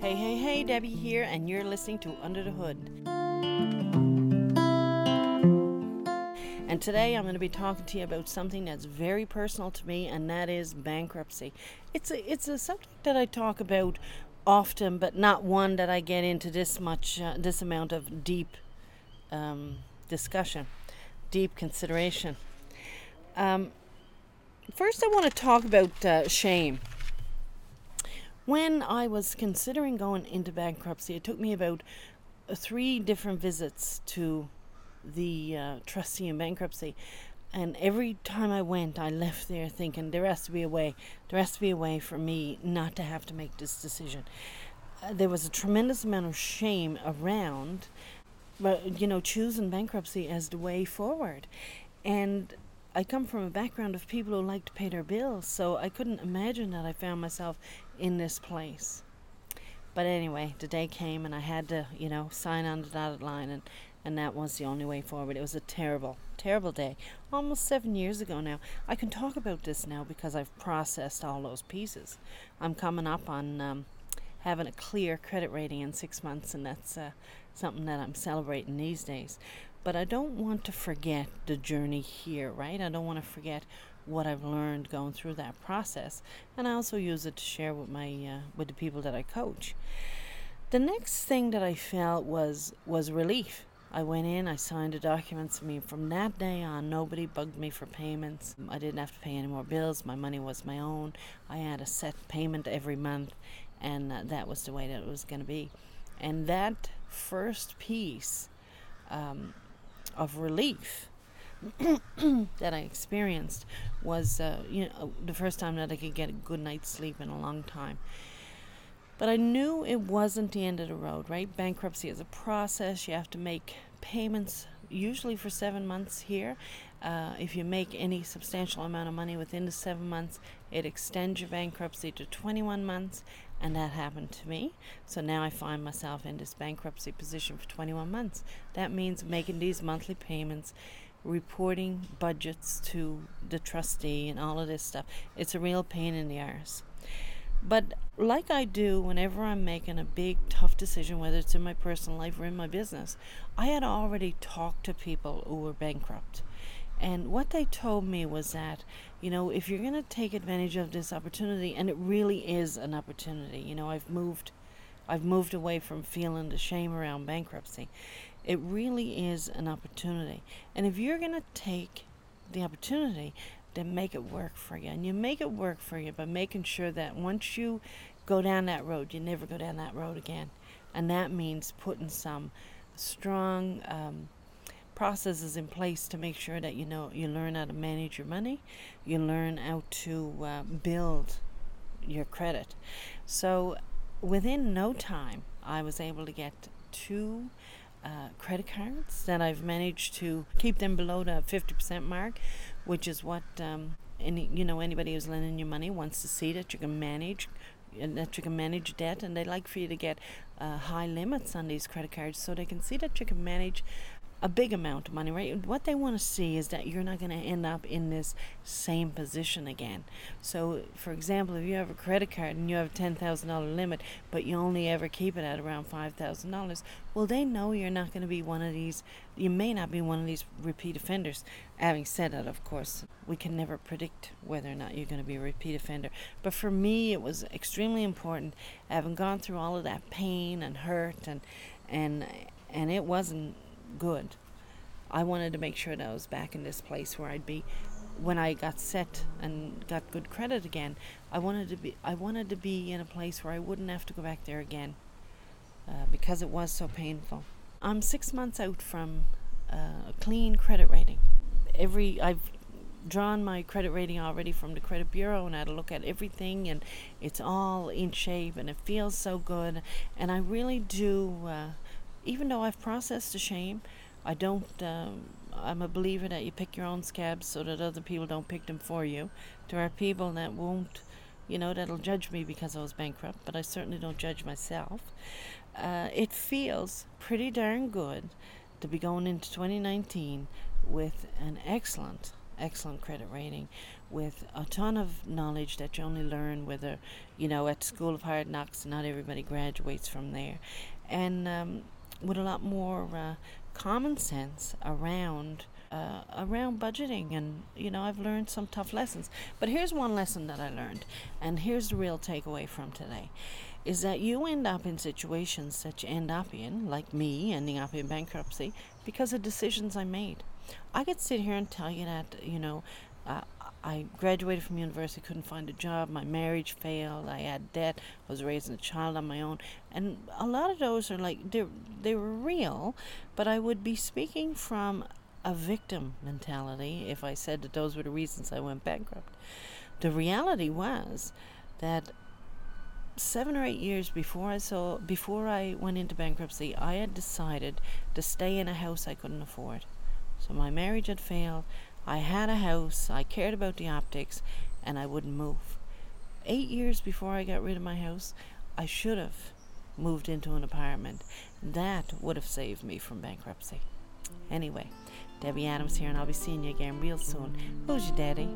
Hey, hey, hey, Debbie here, and you're listening to Under the Hood. And today I'm going to be talking to you about something that's very personal to me, and that is bankruptcy. It's a, it's a subject that I talk about often, but not one that I get into this much, uh, this amount of deep um, discussion, deep consideration. Um, first, I want to talk about uh, shame. When I was considering going into bankruptcy, it took me about uh, three different visits to the uh, trustee in bankruptcy. And every time I went, I left there thinking there has to be a way. There has to be a way for me not to have to make this decision. Uh, there was a tremendous amount of shame around, but you know, choosing bankruptcy as the way forward. And I come from a background of people who like to pay their bills, so I couldn't imagine that I found myself in this place. But anyway, the day came and I had to, you know, sign on the dotted line and and that was the only way forward. It was a terrible, terrible day. Almost seven years ago now. I can talk about this now because I've processed all those pieces. I'm coming up on um, having a clear credit rating in six months, and that's uh, something that I'm celebrating these days. But I don't want to forget the journey here, right? I don't want to forget what I've learned going through that process, and I also use it to share with my uh, with the people that I coach. The next thing that I felt was was relief I went in, I signed the documents. I mean, from that day on, nobody bugged me for payments. I didn't have to pay any more bills. My money was my own. I had a set payment every month, and uh, that was the way that it was going to be. And that first piece um, of relief that I experienced was, uh, you know, the first time that I could get a good night's sleep in a long time. But I knew it wasn't the end of the road, right? Bankruptcy is a process. You have to make payments, usually for seven months here. Uh, if you make any substantial amount of money within the seven months, it extends your bankruptcy to 21 months, and that happened to me. So now I find myself in this bankruptcy position for 21 months. That means making these monthly payments, reporting budgets to the trustee, and all of this stuff. It's a real pain in the arse. But like I do whenever I'm making a big, tough decision, whether it's in my personal life or in my business, I had already talked to people who were bankrupt. And what they told me was that, you know, if you're going to take advantage of this opportunity, and it really is an opportunity, you know, I've moved. I've moved away from feeling the shame around bankruptcy. It really is an opportunity. And if you're going to take the opportunity, then make it work for you. And you make it work for you by making sure that once you go down that road, you never go down that road again. And that means putting some strong um, processes in place to make sure that you know you learn how to manage your money, you learn how to uh, build your credit. So within no time, I was able to get two uh, credit cards that I've managed to keep them below the 50% mark, which is what um, any you know anybody who's lending you money wants to see that you can manage that you can manage debt and they like for you to get uh, high limits on these credit cards so they can see that you can manage a big amount of money, right? What they want to see is that you're not going to end up in this same position again. So, for example, if you have a credit card and you have a $10,000 limit, but you only ever keep it at around $5,000, well, they know you're not going to be one of these, you may not be one of these repeat offenders. Having said that, of course, we can never predict whether or not you're going to be a repeat offender. But for me, it was extremely important, having gone through all of that pain and hurt and, and, and it wasn't good. I wanted to make sure that I was back in this place where I'd be when I got set and got good credit again. I wanted to be I wanted to be in a place where I wouldn't have to go back there again uh, because it was so painful. I'm six months out from uh, a clean credit rating. Every I've drawn my credit rating already from the credit bureau and I had to look at everything and it's all in shape and it feels so good and I really do uh, even though I've processed the shame, I don't. Um, I'm a believer that you pick your own scabs so that other people don't pick them for you. There are people that won't, you know, that'll judge me because I was bankrupt, but I certainly don't judge myself. Uh, it feels pretty darn good to be going into 2019 with an excellent excellent credit rating, with a ton of knowledge that you only learn whether, you know, at the School of Hard Knocks. Not everybody graduates from there, and um, with a lot more uh, common sense around. Uh, around budgeting and you know i've learned some tough lessons but here's one lesson that i learned and here's the real takeaway from today is that you end up in situations that you end up in like me ending up in bankruptcy because of decisions i made i could sit here and tell you that you know uh, I graduated from university, couldn't find a job, my marriage failed, I had debt, I was raising a child on my own. And a lot of those are like, they they were real, but I would be speaking from a victim mentality if I said that those were the reasons I went bankrupt. The reality was that seven or eight years before I saw before I went into bankruptcy, I had decided to stay in a house I couldn't afford. So my marriage had failed. I had a house, I cared about the optics, and I wouldn't move. Eight years before I got rid of my house, I should have moved into an apartment. That would have saved me from bankruptcy. Anyway, Debbie Adams here, and I'll be seeing you again real soon. Who's your daddy?